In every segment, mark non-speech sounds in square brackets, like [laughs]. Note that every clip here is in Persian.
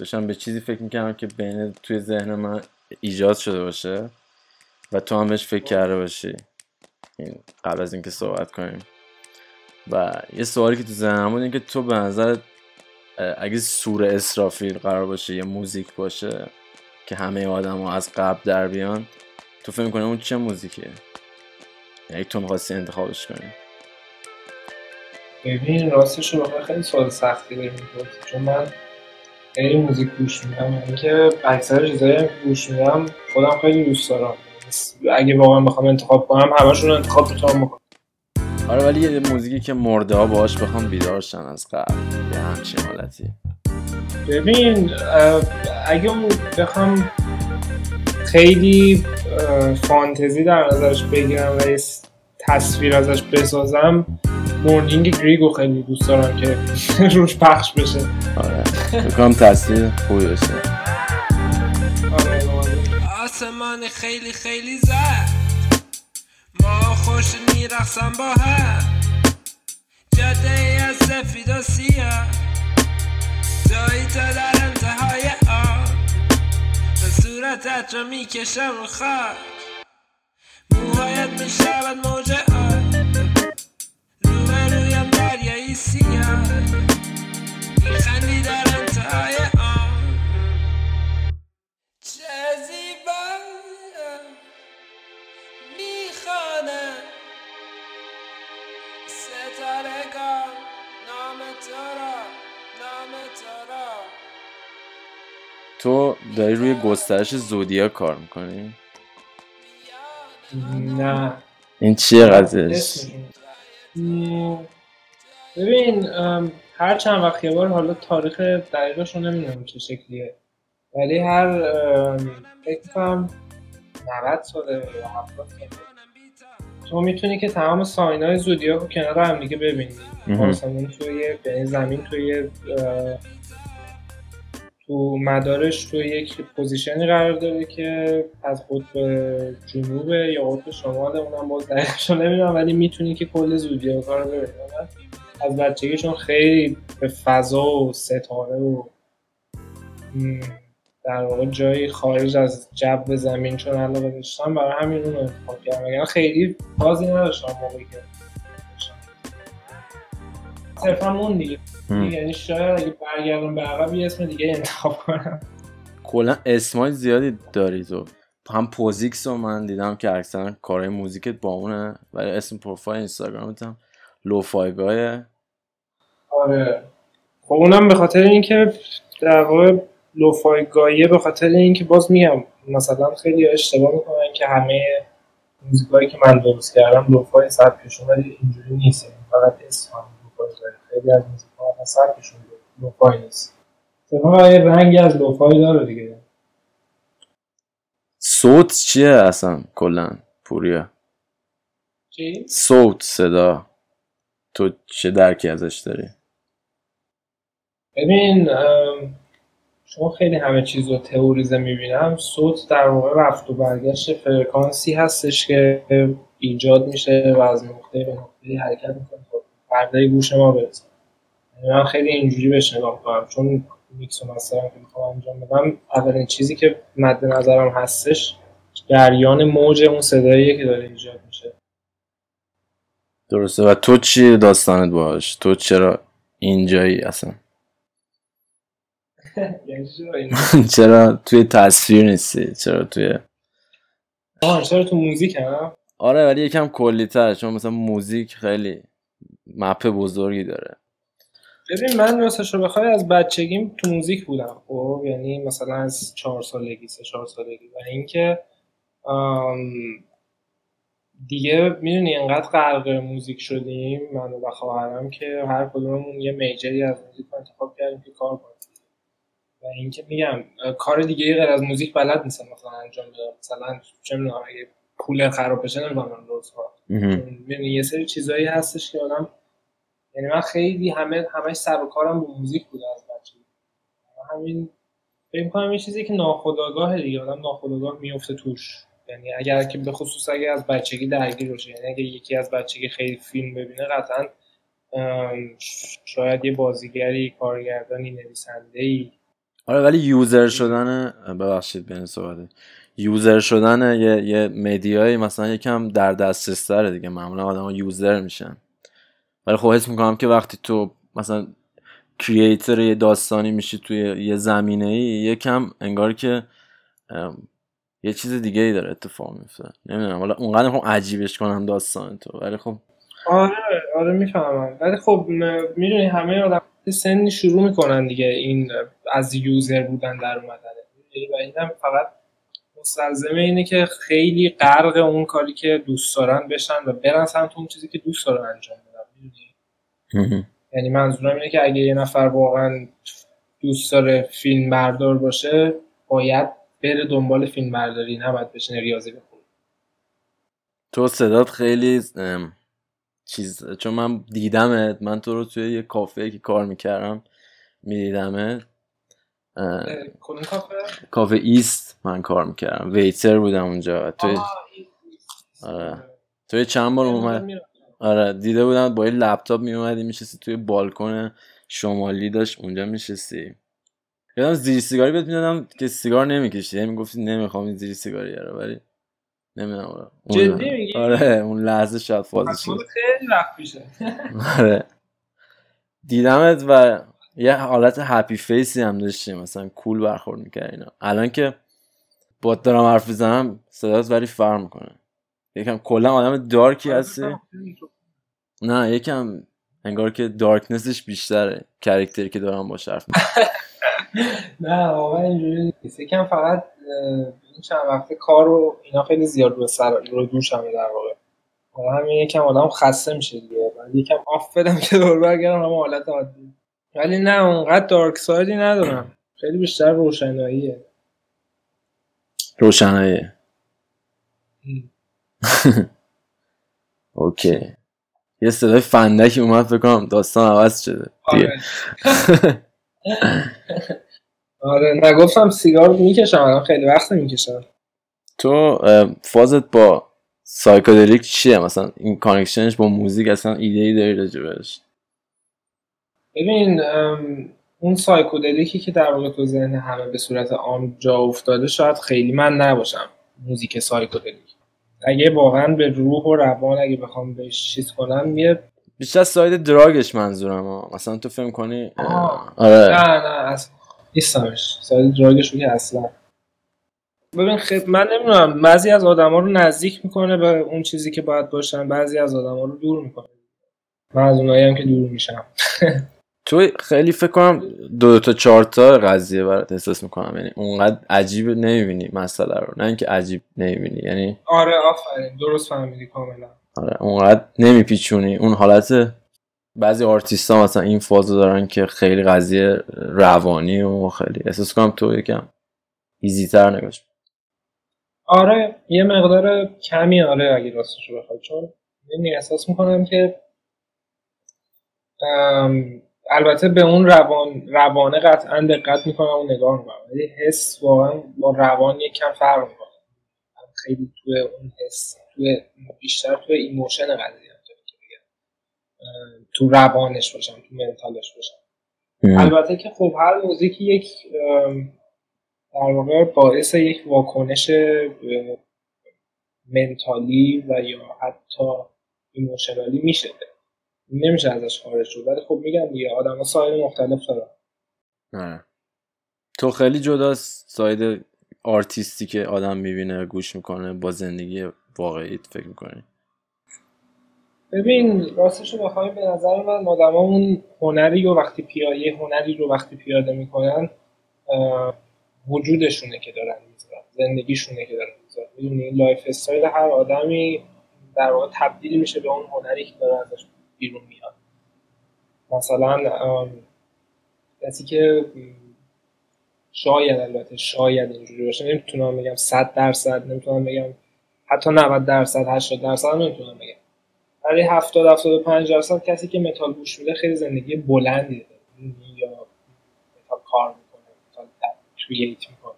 داشتم به چیزی فکر می‌کردم که بین توی ذهن من ایجاد شده باشه و تو هم بهش فکر کرده باشی. این قبل از اینکه صحبت کنیم. و یه سوالی که تو ذهنم بود این که تو به نظر اگه سور اسرافیل قرار باشه یه موزیک باشه که همه آدم ها از قبل در بیان تو فکر کنه اون چه موزیکیه؟ یعنی تو می‌خواستی انتخابش کنی؟ ببین راستش رو خیلی سوال سختی داری چون من خیلی موزیک گوش میدم. اینکه اکثر چیزایی گوش میدم خودم خیلی دوست دارم. اگه واقعا بخوام انتخاب کنم همشون انتخاب می‌تونم بکنم. آره ولی یه موزیکی که مرده ها باهاش بخوام بیدار شن از قبل یه همچین حالتی. ببین اگه بخوام خیلی فانتزی در نظرش بگیرم و تصویر ازش بسازم مورنینگ گریگو خیلی دوست دارم که [laughs] روش پخش بشه. آره. بکنم تصویر خوبی آره آسمان خیلی خیلی زد ما خوش میرخصم با هم. جاده ای از سفید و سیاه. جایی تا در انتهای آن به صورتت رو می‌کشم رو خاک. موهایت می‌شود موج آن روبرویم دریایی سیاه. میخندی در تو داری روی گسترش زودیا کار می‌کنی؟ نه. این چیه قضیهش؟ ببین هر چند وقت یه بار حالا تاریخ دقیقش رو نمی‌دونم چه شکلیه. ولی هر فکر کنم 90 ساله یا 70 ساله. تو می‌تونی که تمام ساین های زودیاک رو کنار هم دیگه ببینی. آسمون توی یعنی زمین توی تو مدارش تو یک پوزیشنی قرار داره که از قطب جنوب یا قطب شمال اونم باز دقیقش رو نمی‌دونم ولی می‌تونی که کل زودیاک رو ببینی از بچگیشون خیلی به فضا و ستاره و در واقع جایی خارج از جو زمین چون علاقه داشتم برای همین اون انتخاب کردم. اگر خیلی بازی نداشتم موقعی که صرفا اون دیگه. یعنی شاید اگه برگردم به عقب یه اسم دیگه انتخاب کنم. کلا اسمای زیادی داری تو. همه موزیکات رو من دیدم که اکثرا کارهای موزیکت با اونه ولی اسم پروفایل اینستاگرامت هم Lo-Fi Guy. آره. خب اونم به خاطر اینکه در واقع Lo-Fi Guy ه به خاطر اینکه باز میگم مثلا خیلی اشتباه می‌کنن که همه موزیکایی که من درست کردم lo-fi سبکشون ولی اینجوری نیست. یعنی فقط اسمم lo-fi خیلی از موزیکا هم سبکشون لوفای نیست. طبعا یه رنگی از لوفای داره دیگه. صوت چیه اصلا؟ کلا پوریا. چی؟ صوت صدا. تو چه درکی ازش داری؟ ببین شما خیلی همه چیز رو تئوریزه می‌بینم. صوت در واقع رفت و برگشت فرکانسی هستش که ایجاد میشه و از نقطه به نقطه حرکت می‌کنه. خب پرده گوش ما برسه. من خیلی اینجوری بهش نگاه می‌کنم. چون میکس و مسترم که می‌خوام انجام بدم اولین چیزی که مد نظرم هستش جریان موج اون صداییه که داره ایجاد میشه. درسته. و تو چی داستانت باش تو چرا اینجایی اصلا؟ [laughs] چرا توی تصویر نیستی؟ چرا توی آه چرا تو موزیک هم؟ آره ولی یکم کلی تر چون مثلا موزیک خیلی مپ بزرگی داره. ببین من راستش رو بخوای از بچگیم تو موزیک بودم خب؟ یعنی مثلا از چهار سالگی سه چهار سالگی. و اینکه دیگه می‌دونی انقدر غرق موزیک شدیم من و خواهرم که هر کدوممون یه میجری از موزیک انتخاب کردیم که کار کنیم. و اینکه میگم کار دیگه غیر از موزیک بلد نیستم مثلا انجام بدم. مثلا چه می‌دونم اگه کولر خراب بشه نمی‌دونم درست کنم یه سری چیزایی هستش که آدم یعنی من خیلی همه همش سر و کارم با موزیک بوده از بچگی همین فکر کنم یه چیزی که ناخودآگاه دیگه. آدم ناخودآگاه میفته توش. یعنی اگر که به خصوص اگه از بچگی درگیر باشه یعنی اگه یکی از بچگی خیلی فیلم ببینه قطعا شاید یه بازیگری کارگردانی نویسنده ای آره ولی یوزر شدن ببخشید بین صحبته. یوزر شدن یه, یه مدیایی مثلا یکم در دسترس داره دیگه. معمولا آدم یوزر میشن. ولی خب حس می‌کنم که وقتی تو مثلا کریئتر یه داستانی میشی توی یه زمینه ای یکم انگار که یه چیز دیگه ای داره اتفاق میفته. نمی‌دونم حالا اونقدر خب عجیبش کنم داستان تو ولی خب آره آره می‌فهمم. ولی خب می‌دونی همه آدم سنی شروع می‌کنن دیگه این از یوزر بودن در اومدن. و اینم فقط مستلزم اینه که خیلی غرق اون کاری که دوست دارن بشن و برن سمت اون چیزی که دوست دارن انجام بدن یعنی منظورم اینه که اگه یه نفر واقعا دوست داره فیلم بردار باشه باید بره دنبال فیلم برداری نباید بشینه ریاضی بخونه. تو صدات خیلی چیز چون من دیدمت من تو رو توی یه کافه که کار می‌کردم میدیدمت. کافه؟ کافه ایست من کار می‌کردم. ویتر بودم اونجا. توی آره. توی چند بار اومد آره دیده بودم با یه لپتاپ میومدی میشستی توی بالکن شمالی داشت اونجا میشستی. یادم زیر سیگاری بهت می‌دادم که سیگار نمی‌کشی. یعنی می‌گفتی نمی‌خوام این زیر سیگاری رو ولی نمی‌دونم. جدی میگی؟ آره اون لحظه شاید فازه شد. خیلی وقت پیشه. آره. دیدمت و یه حالت هپی فیسی هم داشتی مثلا کول برخورد می‌کرد اینا. الان که با دارم حرف بزنم صدات ولی فرق می‌کنه. یکم کلا آدم دارکی هستی؟ نه یکم انگار که دارکنسش بیشتره. کرکتری که دارم با حرف [laughs] [laughs] نه واقعا اینجوری نیست. یکم فقط این چند وقت کار و اینا خیلی زیاد رو سر رو دوشمه در واقع حالا همین یکم آدم خسته میشه دیگه. من یکم off بدم که دور برگردم به حالت عادی. ولی نه اونقدر dark side ی ندارم. خیلی بیشتر روشناییه. روشناییه. [laughs] okay. یه صدای فندکی اومد فکر کنم داستان عوض شده. آره. [laughs] [laughs] آره نگفتم سیگار می‌کشم الان خیلی وقت می‌کشم تو فازت با psychedelic چیه؟ مثلا این connection ش با موزیک اصلا ایده ای داری راجبش ببین اون psychedelic ی که در واقع تو ذهن همه به صورت عام جا افتاده شاید خیلی من نباشم موزیک psychedelic. اگه واقعا به روح و روان اگه بخوام بهش چیز کنم میاد بیشتر ساید دراگش منظورم ها. مثلا تو فهم کنی آره. نه نه اصلا نیستمش. ساید دراگش که اصلا. ببین خب من نمی‌دونم. بعضی از آدما رو نزدیک می‌کنه به اون چیزی که باید باشن. بعضی از آدما رو دور می‌کنه. من از اونایی هم که دور میشم. [laughs] تو خیلی فکر کنم دو تا چهار تا قضیه برات احساس می‌کنم. یعنی اونقدر عجیب نمی‌بینی مسئله رو. نه اینکه عجیب نمی‌بینی یعنی آره آفرین. درست فهمیدی کاملا. آره اونقدر نمیپیچونی. اون حالت بعضی آرتیست ها مثلا این فازو دارن که خیلی قضیه روانی و خیلی احساس کنم تو یکم easy تر نگاش. آره یه مقدار کمی آره اگه راستش رو بخوای چون من احساس می‌کنم که البته به اون روان روانه قطعا دقت می‌کنم و نگاه می‌کنم. ولی حس واقعا با روان یک فرق می‌کنه. خیلی توی اون حس. توی بیشتر توی emotion قضیه تو روانش باشم تو mental ش باشم. البته که خب هر موزیکی یک در واقع باعث یک واکنش mental ی و یا حتی emotional ی میشه. نمیشه ازش خارج شد ولی خب میگم دیگه آدم ها side مختلف دارن. تو خیلی جداست side آرتیستی که آدم می‌بینه گوش می‌کنه با زندگی واقعیت فکر می‌کنی؟ ببین راستش رو بخوای به نظر من آدم اون هنری رو وقتی پیاده هنری رو وقتی پیاده می‌کنن وجودشونه که دارن می‌ذارن زندگیشونه که دارن می‌ذارن. می‌دونی؟ lifestyle هر آدمی در واقع تبدیل میشه به اون هنری که داره ازش بیرون میاد. مثلا کسی که شاید البته شاید اینجوری باشه نمی‌تونم بگم 100 درصد نمی‌تونم بگم حتی 90 درصد 80 درصد نمی‌تونم بگم. ولی 70 75 درصد کسی که متال گوش میده خیلی زندگی بلندی داره. یا متال کار می‌کنه metal create می‌کنه.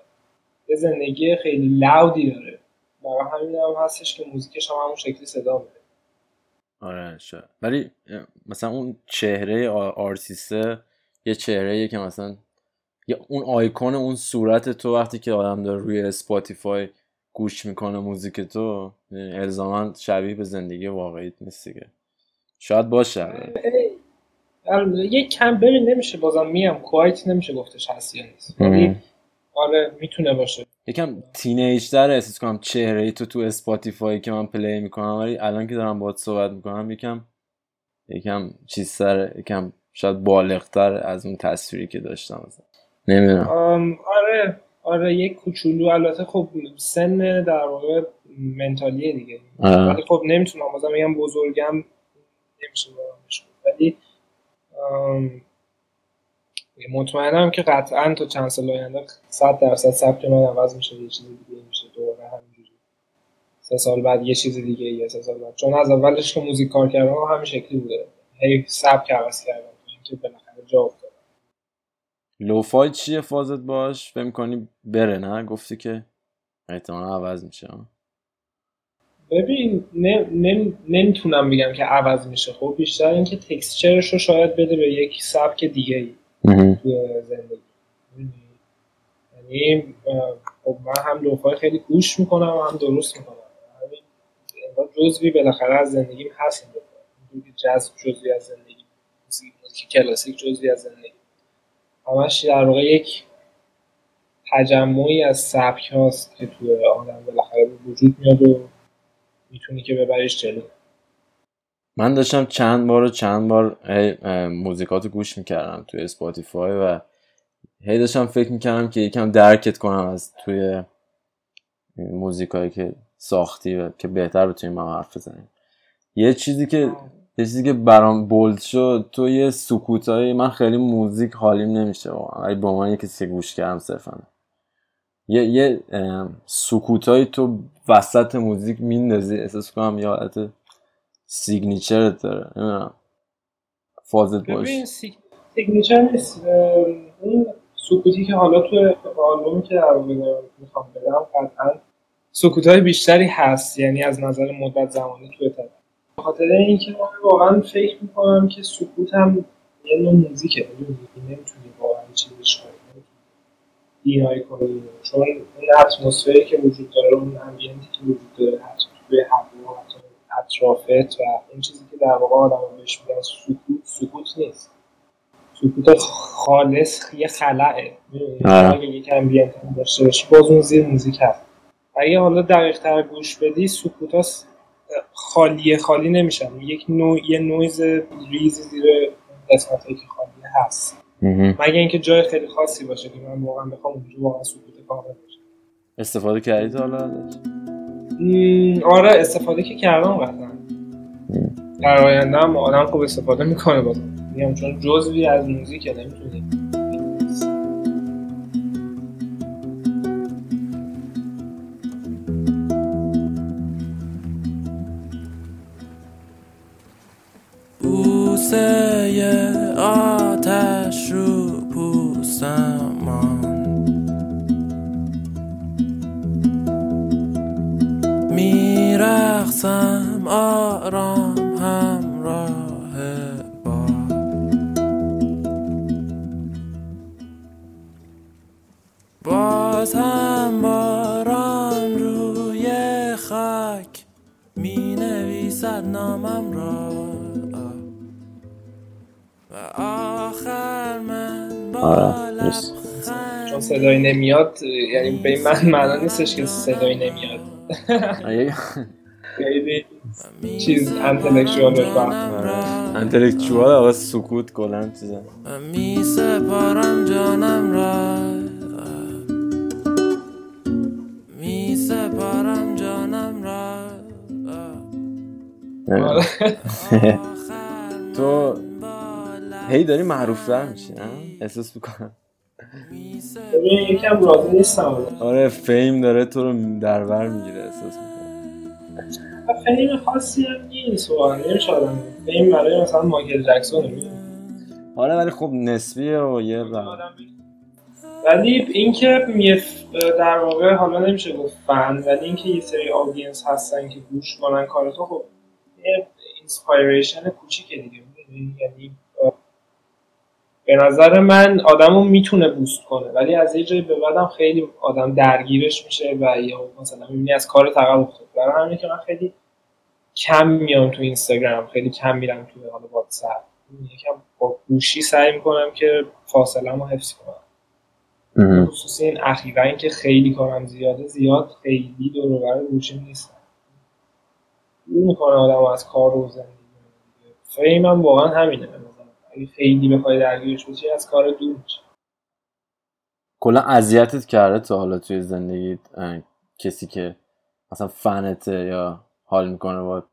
یه زندگی خیلی loud ی داره. برای همین هم هستش که موزیکش هم همون شکلی صدا میده. آره شاید ولی مثلا اون چهره آرتیسته یه چهره که مثلا یا اون آیکون اون صورت تو وقتی که آدم داره روی Spotify گوش می‌کنه موزیک تو الزاما شبیه به زندگی واقعی نیست دیگه. شاید باشه. یه کم ببین نمیشه بازم میم quite نمیشه گفتش هست یا نیست. آره می‌تونه باشه. یکم teenage دار احساس کنم چهره تو تو Spotify که من play می‌کنم. ولی الان که دارم باهات صحبت می‌کنم یکم یکم چیز سر یکم شاید بالغتر از اون تصویری که داشتم نمی‌دونم. آره. آره یک کوچولو. البته خب سن در واقع منتالیه دیگه. ولی خب نمی‌تونم بازم میگم بزرگم نمیشه ولی مطمئنم که قطعا تا چند سال آینده 100 درصد سبک من عوض میشه یه چیز دیگه میشه. دوباره همینجوری. سه سال بعد یه چیز دیگه یه سه سال بعد. چون از اولش که موزیک کار کردم همین شکلی بوده. هی سبک عوض کردم. اینکه بالاخره جا لوفای چیه فازت باش؟ فهم کنی بره نه؟ گفتی که احتمالا عوض میشه. ببین نمی‌تونم بگم که عوض میشه. خب بیشتر اینکه تکسچرش رو شاید بده به یک سبک دیگه ای تو زندگی. یعنی خب من هم lo-fi خیلی گوش می‌کنم و هم درست می‌کنم. انگار جزوی بالاخره از زندگیم هست این جز جزوی از زندگی موسیقی کلاسیک جزوی از زندگی. همش در واقع یک تجمعی از سبک هاست که توی آدم بالاخره وجود میاد و می‌تونی که ببریش جلو. من داشتم چند بار و چند بار موزیکاتو گوش می‌کردم توی Spotify و هی داشتم فکر می‌کردم که یکم درکت کنم از توی موزیکایی که ساختی و که بهتر بتونیم ما حرف بزنیم. یه چیزی که یه چیزی که برام bold شد تو یه سکوتایی من خیلی موزیک حالیم نمیشه واقعا. با من یه کسی گوش کردم صرفا. یه یه سکوتایی تو وسط موزیک میندازی احساس کنم یا حالت signature ت داره. نمی‌دونم. فازت باش signature نیست. اون سکوتی که حالا تو آلبومی که می‌خوام بدم قطعا سکوت های بیشتری هست. یعنی از نظر مدت زمانی توی طرف خاطر اینکه من واقعا فکر می‌کنم که سکوت هم یه نوع موزیکه. نمی‌تونی واقعا چیزش کنی deny کنی. چون اون اتمسفری که وجود داره اون ambient ی که وجود داره حتی توی هوا حتی اطرافت و اون چیزی که در واقع آدم بهش میگن سکوت سکوت نیست. سکوت خالص یه خلعه. اگه یک ambient داشته باشی باز اون زیر موزیک هست. اگه حالا دقیق تر گوش بدی سکوت خالی خالی نمیشن. یک نوع یه نویز ریز زیر قسمت که خالی هست. مگه اینکه جای خیلی خاصی باشه که من واقعا بخوام اونجا واقعا سکوت کامل باشه استفاده کردی حالا آره استفاده که کردم قطعا. در آینده هم آدم خوب استفاده می‌کنه بازم میگم چون جزوی از موزیکه نمی‌تونی. میرخسم آرام همراه با. باز هم باران روی خاک می نویسد نامم را. آره چون صدای نمیاد یعنی به این من معنا نیستش که صدای نمیاد. [laughs] چیز انتلکچوال انتلکچوال آقا سکوت کلن چیزا می سپارم جانم را. می سپارم جانم را. [laughs] تو هی داری معروف در میشی احساس می‌کنم. ببین یکم راضی نیستم. آره fame داره تو رو دربر می‌گیره احساس می‌کنم. fame خاصی هم نیست واقعا. نمیشه آدم fame برای مثلا مایکل جکسون آره ولی خب نسبیه و یه ولی اینکه در واقع حالا نمیشه گفت فن ولی اینکه یه سری audience هستن که گوش کنن کارتو خب یه inspiration کوچیکه دیگه. یعنی به نظر من آدمو می‌تونه بوست کنه. ولی از یه جایی به بعدم خیلی آدم درگیرش میشه و یا مثلا می‌بینی از کار عقب افتاد برای همین که من خیلی کم میام تو اینستاگرام خیلی کم میرم تو حالا واتساپ. یکم با گوشی سعی می‌کنم که فاصله رو حفظ کنم. خصوصی این اخیرا این که خیلی کارم زیاده زیاد خیلی دور و بر گوشیم نیستم. دور می‌کنه آدم از کار و زندگی فیم هم واقعا همینه. اگه خیلی بخوای درگیرش بشی از کار دور میشه. کلا اذیتت کرده تا حالا توی زندگیت کسی که مثلا فنته یا حال می‌کنه با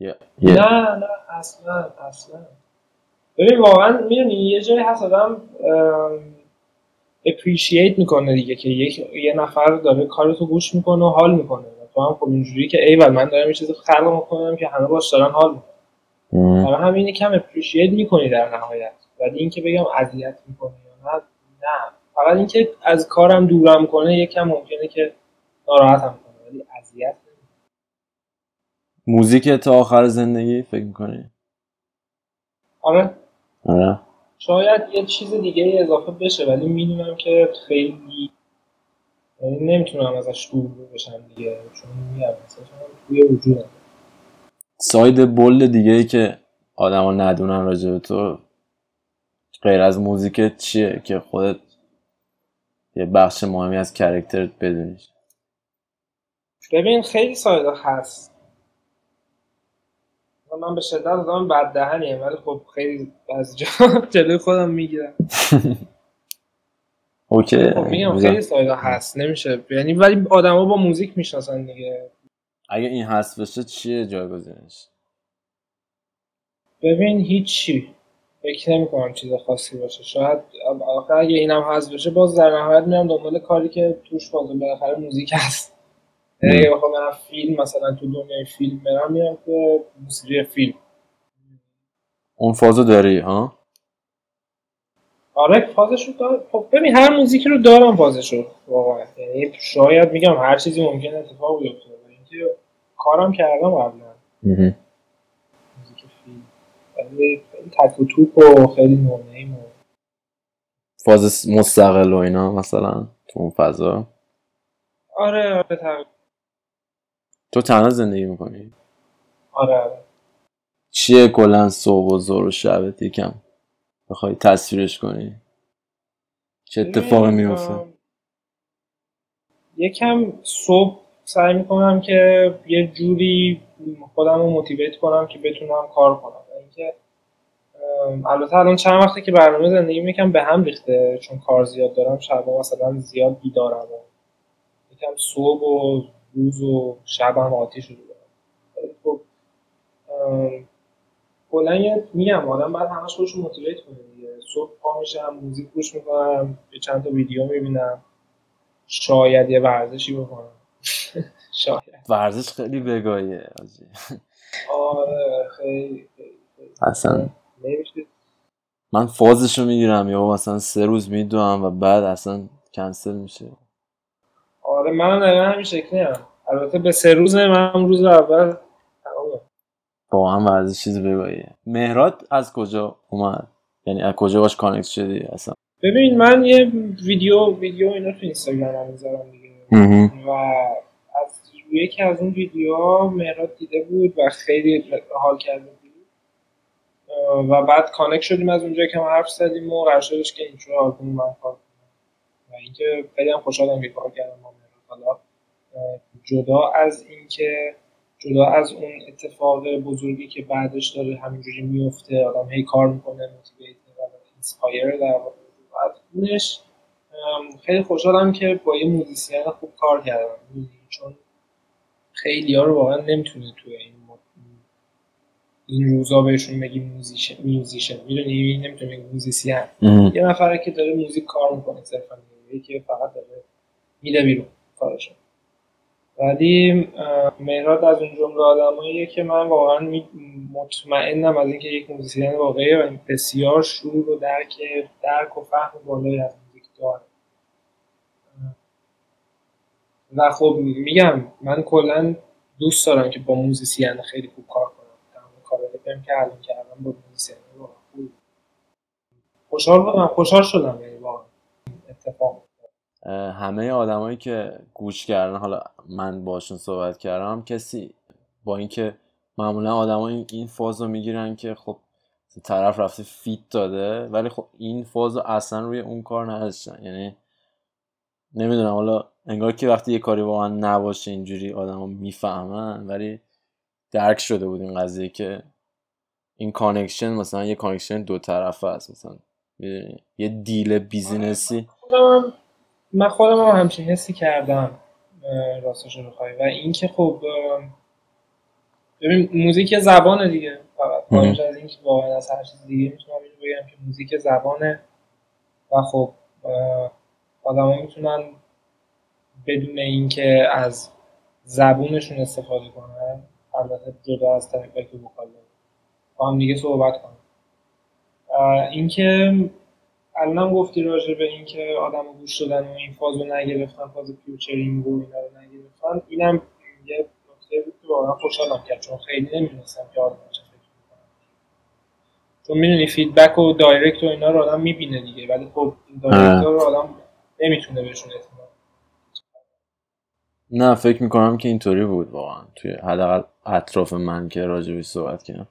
یه- نه نه اصلا اصلا. ببین واقعا می‌دونی یه جایی هست آدم اپریشیت می‌کنه دیگه که یک یه نفر داره کارتو گوش می‌کنه و حال می‌کنه. و تو هم خب اینجوری که ایول من دارم یه چیزی خلق می‌کنم که همه باش دارن حال می‌کنن. برای همین یکم اپریشیت می‌کنی در نهایت. ولی اینکه بگم اذیت می‌کنی یا نه نه. فقط اینکه از کارم دورم کنه یکم ممکنه که ناراحتم کنه ولی اذیت نمی‌کنه. موزیک تا آخر زندگی فکر می‌کنی؟ آره. آره. شاید یه چیز دیگه اضافه بشه ولی می‌دونم که خیلی یعنی نمی‌تونم ازش دور بشم دیگه چون میگم توی وجودم. side بلد دیگه ای که آدما ندونن راجع به تو غیر از موزیک چیه که خودت یه بخش مهمی از character ت بدونیش؟ ببین خیلی side ا هست من به شدت آدم بد دهنیم ولی خب خیلی از جا [laughs] جلوی خودم می‌گیرم. [laughs] اوکی. خب میگم خیلی سایدا هست نمیشه. یعنی ولی آدما با موزیک می‌شناسن دیگه. اگه این هست بشه چیه جایگزینش؟ ببین هیچی. فکر نمی کنم چیز خاصی باشه. شاید آخر اگه اینم هست بشه باز در نهایت میرم دنبال کاری که توش باز بالاخره موزیک هست. اگه بخوام برم فیلم مثلا تو دنیای فیلم برم میرم که موسیقی فیلم. اون فازو داری ها؟ آره فازش رو دار خب ببین هر موزیکی رو دارم فازش رو واقعا. یعنی شاید میگم هر چیزی ممکن اتفاق بیفته. اینکه کارم کردم قبلا. موزیک فیلم. ولی خیلی تک و توپ و خیلی نونیم و فاز مستقل و اینا مثلا تو اون فضا؟ آره آره تقریبا. تو تنها زندگی می‌کنی؟ آره. چیه کلا صبح و ظهر و شبت یکم بخوای تصویرش کنی؟ چه اتفاقی میفته یکم صبح سعی می‌کنم که یه جوری خودم رو موتیویت کنم که بتونم کار کنم. اینکه ام، البته الان چند وقته که برنامه زندگی می‌کنم به هم ریخته چون کار زیاد دارم شبا مثلا زیاد بیدارم. و یکم صبح و روز و شبم آتیش رو خب کلا میگم آدم باید همش خودش رو موتیویت کنه دیگه. صبح پا میشم موزیک گوش می‌کنم یه چند تا ویدیو می‌بینم. شاید یه ورزشی بکنم. [laughs] شاید. ورزش خیلی بگاهیه. آره خیلی. اصلا. نمیشه. من فازشو می‌گیرم یا مثلا سه روز میدوم و بعد اصلا کنسل میشه. آره من دقیقا همین شکلی هم. البته به سه روز من روز اول تمامه واقعا ورزش چیز بگاهیه مهراد از کجا اومد؟ یعنی از کجا باش connect شدی اصلا؟ ببین من یه ویدیو ویدیو اینا تو Instagram می‌ذارم دیگه. و از یکی از اون ویدیوها مهراد دیده بود و خیلی حال کرده بود. و بعد connect شدیم از اونجا که ما حرف زدیم و قرار شدش که اینجور آلبوم من کار کنم. و اینکه خیلی هم خوشحالم که کار کردم. با حالا جدا از اینکه جدا از اون اتفاق بزرگی که بعدش داره همینجوری میفته آدم هی کار می‌کنه motivate و inspire در اونش خیلی خوشحالم که با یه musician خوب کار کردم؟ چون خیلی ها رو واقعا نمی‌تونه توی این این روزا بهشون بگی musician musician می‌دونی؟ نمی‌تونه musician. یه نفره که داره موزیک کار می‌کنه صرفا که فقط داره میده بیرون. کارشو ولی مهراد از اون جمله آدماییه که من واقعا مطمئنم از اینکه یک musician واقعی و بسیار شعور و درک درک و فهم بالایی از موزیک داره. و خب میگم من کلا دوست دارم که با musician خیلی خوب کار کنم. تمام که الان کردم با musician خوشحال بودم خوشحال شدم یعنی واقعا. اتفاق همه آدمایی که گوش کردن حالا من باشون صحبت کردم کسی با اینکه معمولا آدما این فاز رو می‌گیرن که خب طرف رفته feat داده ولی خب این فاز رو اصلا روی اون کار نداشتن. یعنی نمی‌دونم حالا انگار که وقتی یه کاری واقعا نباشه اینجوری آدما می‌فهمن ولی درک شده بود این قضیه که این connection مثلا یه connection دو طرفه است. مثلا یه deal business ی هم- من خودم هم همچین حسی کردم راستش رو بخوای. و اینکه خب ببین موزیک یه زبانه دیگه. فقط. خارج از اینکه واقعا از هر چیز دیگه می‌تونم اینو بگم که موزیک زبانه. و خب آدما می‌تونن بدون اینکه از زبونشون استفاده کنن البته جدا از طریق back vocal با هم دیگه صحبت کنن. اینکه الان گفتی راجع به اینکه آدم گوش دادن و این فاز رو نگرفتن فاز featuring و اینا رو نگرفتن اینم یه نکته بود که واقعا خوشحالم کرد چون خیلی نمی‌دونستم که آدم چه فکر می‌کنن چون می‌دونی feedback و direct و اینا رو آدم می‌بینه دیگه ولی خب این direct رو آدم نمی‌تونه بهشون اعتماد نه فکر می‌کنم که اینطوری بود واقعا توی حداقل اطراف من که راجبش صحبت کردم.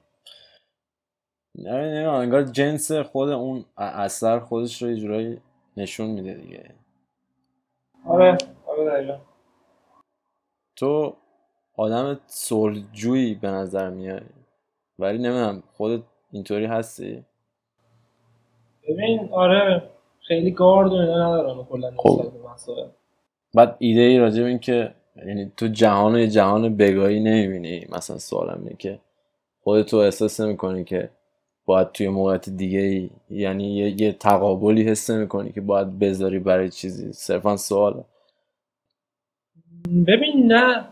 انگار جنس خود اون اثر خودش رو یه جورایی نشون میده دیگه. آره آره تو آدم صلحجویی به نظر میای ولی نمی‌دونم خودت اینطوری هستی؟ ببین آره خیلی گارد و اینا ندارم کلا خب. مسائل. بعد ایده ای راجع به این که یعنی تو جهان یه جهان بگاهی نمی‌بینی. مثلا سوالم اینه که خودتو احساس نمی‌کنی که باید توی موقعیت دیگه ای یعنی یه, یه تقابلی حس نمی‌کنی که باید بذاری برای چیزی. صرفا سوال. ببین نه.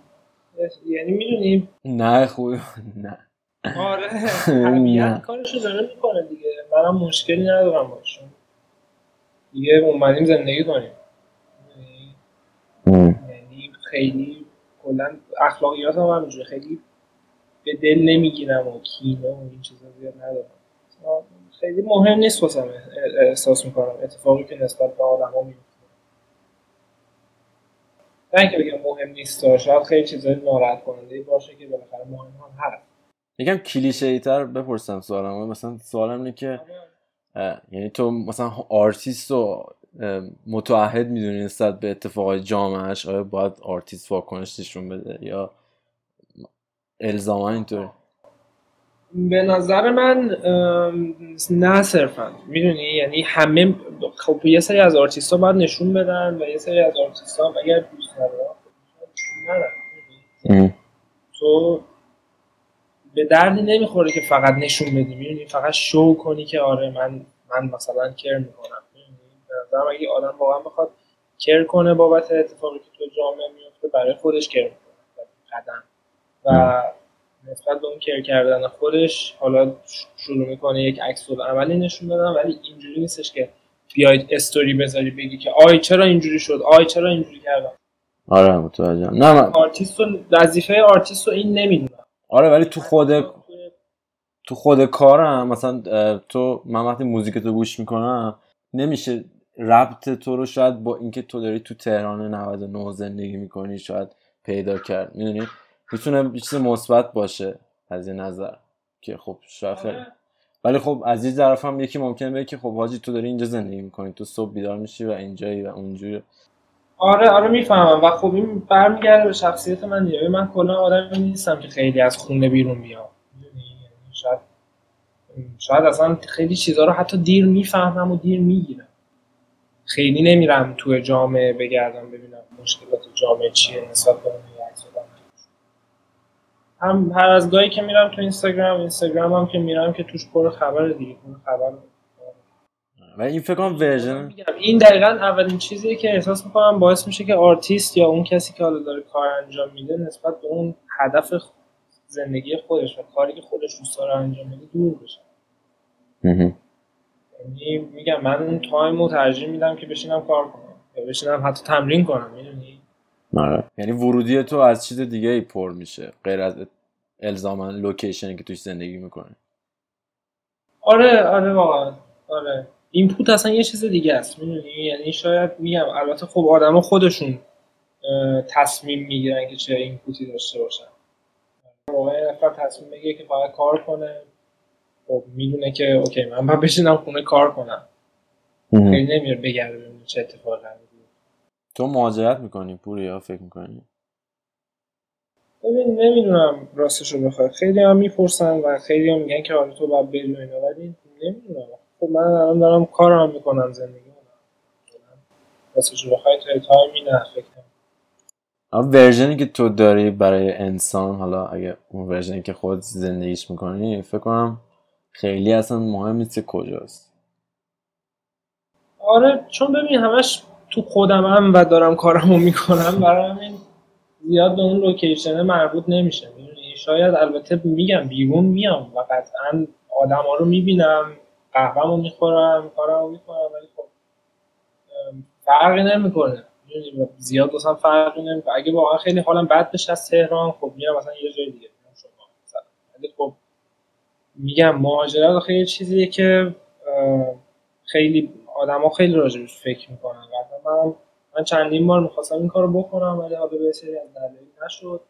یعنی می‌دونی؟ نه خوبی [laughs] نه. آره. [laughs] طبیعت کارشو داره می‌کنه دیگه. منم مشکلی ندارم باشون دیگه اومدیم زندگی کنیم. یعنی خیلی کلا اخلاقیات هم همینجوره خیلی به دل نمی‌گیرم و کینه و این چیزا زیاد ندارم. خیلی مهم نیست واسم احساس می‌کنم. اتفاقی که نسبت به آدما میفته نه اینکه بگم مهم نیست شاید خیلی چیزای ناراحت کننده باشه که بالاخره مهم هم هست. یکم کلیشه ای تر بپرسم سوالم. مثلا سوالم اینه که یعنی تو مثلا آرتیست اه، متعهد می‌دونی نسبت به اتفاقای جامعهش آیا باید آرتیست واکنش نشون بده یا الزاما اینطوری؟ به نظر من نه صرفا. می‌دونی؟ یعنی همه خب یه سری از آرتیست ها باید نشون بدن و یه سری از آرتیست ها اگر دوست ندارن خب؟ تو به دردی نمی‌خوره که فقط نشون بدی می‌دونی؟ فقط شو کنی که آره من من مثلا کر می‌کنم. می‌دونی؟ به نظرم اگه آدم واقعا بخواد کر کنه بابت اتفاقی که تو جامعه میفته برای خودش کر می‌کنه. قدم. و نسبت به اون کر کردن خودش حالا شروع می‌کنه یک عکس عملی نشون دادن ولی اینجوری نیستش که بیاید استوری بذاری بگی که آی چرا اینجوری شد آی چرا اینجوری کردم. آره متوجهم. نه من آرتیست و وظیفه آرتیست رو این نمی‌دونم. آره ولی تو خود تو خود کارم مثلا تو من وقتی موزیک تو گوش می‌کنم نمیشه ربط تو رو شاید با اینکه تو داری تو تهران 99 زندگی می‌کنی شاید پیدا کرد. می‌دونی؟ می‌تونه یه چیز مثبت باشه از این نظر که خب شاید خیلی ولی خب از این طرف هم یکی ممکنه بگه که خب حاجی تو داری اینجا زندگی می‌کنی تو صبح بیدار میشی و اینجایی و اونجوری. آره آره می‌فهمم. و خب این برمیگرده به شخصیت من دیگه. من کلا آدمی نیستم که خیلی از خونه بیرون بیام. می‌دونی؟ یعنی شاید شاید اصلا خیلی چیزها رو حتی دیر می‌فهمم و دیر می‌گیرم. خیلی نمیرم تو جامعه بگردم ببینم مشکلات جامعه چیه نسبت به اون آدم. هم هر از گاهی که میرم تو اینستاگرام اینستاگرام هم که میرم که توش پر خبر دیگه خبر. و این فکر کنم version میگم این دقیقا اولین چیزیه که احساس می‌کنم باعث میشه که آرتیست یا اون کسی که حالا داره کار انجام میده نسبت به اون هدف زندگی خودش و کاری که خودش دوست داره انجام میده دور بشه. یعنی میگم من اون time رو ترجیح میدم که بشینم کار کنم یا بشینم حتی تمرین کنم می‌دونی؟ آره. یعنی ورودی تو از چیز دیگه ای پر میشه غیر از الزاما location ی که توش زندگی می‌کنه آره آره واقعا. آره. input اصلا یه چیز دیگه است می‌دونی؟ یعنی شاید میگم البته خب آدما خودشون تصمیم می‌گیرن که چه input ی داشته باشن. واقعا یه نفر تصمیم بگیره که فقط کار کنه. خب می‌دونه که OK من باید بشینم خونه کار کنم. خیلی نمیره بگرده ببینه چه اتفاقی. تو مهاجرت می‌کنی پوری یا فکر می‌کنی؟ ببین نمی‌دونم راستش رو بخوای خیلی هم می‌پرسن و خیلی هم میگن که آره تو باید بری و اینا ولی نمی‌دونم. خب من الان دارم کارم می‌کنم زندگی راستش رو بخوای تا تایمی نه فکر نمی‌کنم. اما ورژنی که تو داری برای انسان حالا اگه اون ورژنی که خود زندگیش می‌کنی فکر کنم خیلی اصلا مهم نیست کجاست. آره چون ببین همش تو خودمم و دارم کارمو می‌کنم برای همین زیاد به اون لوکیشن مربوط نمیشه. شاید البته میگم بیرون میام و قطعا آدم ها رو می‌بینم قهوهمو می‌خورم کارمو می‌کنم ولی خب فرقی نمی‌کنه. زیاد واسم فرقی نمی‌کنه اگه واقعا خیلی حالم بد بشه از تهران خب میرم مثلا یه جای دیگه. شما مثلا ولی خب میگم مهاجرت خیلی چیزیه که خیلی آدما خیلی راجبش فکر می‌کنن. و من من چندین بار می‌خواستم این کارو بکنم ولی حالا به سری از دلایل نشد.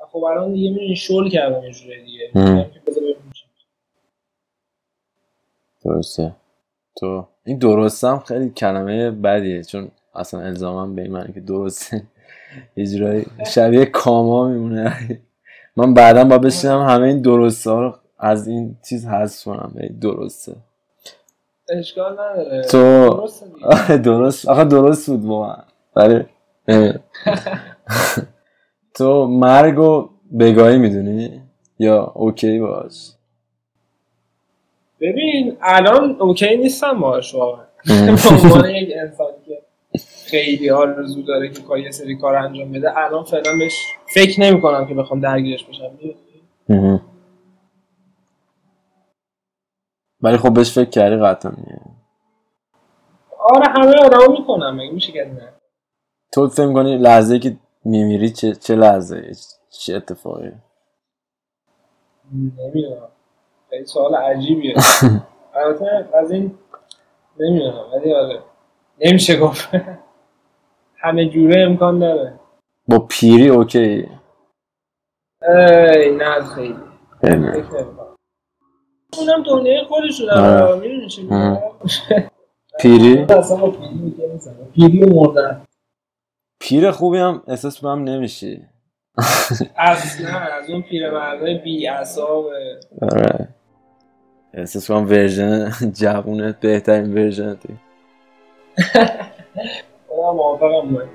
و خب الان دیگه می‌دونی شل کردم یه جوری دیگه. درسته. تو این درسته هم خیلی کلمه بدیه چون اصلا الزاما به این معنی که درسته. یه جورایی شبیه کاما میمونه. من بعدا با بشینم همه این درسته ها رو از این چیز حذف کنم. درسته. اشکال نداره. تو. آره درست. آخه درست بود واقعا. اه. [laughs] تو مرگ و بگاهی می‌دونی؟ یا اوکی باش؟ ببین الان اوکی نیستم باش واقعا. [laughs] عنوان یک انسانی که خیلی آرزو داره که کار یه سری کار انجام بده الان فعلا بهش فکر نمی کنم که بخوام درگیرش بشم می‌دونی؟ مهم. ولی خب بهش فکر کردی قطعا. آره همه آدما می‌کنم مگه میشه که نه؟ تو فکر کنی لحظه که میمیری چه, چه لحظه چه اتفاقی؟ نمی‌دونم. خیلی سوال عجیبیه. [laughs] البته از این نمی‌دونم ولی آره. نمیشه گفت. [laughs] همه جوره امکان داره. با پیری اوکی؟ ای نه خیلی. اونم دنیای خودشون آره. داره می‌دونی چی. [laughs] پیری؟ اصلا پیری و مردن. پیر خوبی هم احساس کنم نمیشی. اصلا از اون پیرمردای بی اعصاب آره. احساس کنم ورژن جوونت بهترین ورژنتی. [laughs] اونم موافقم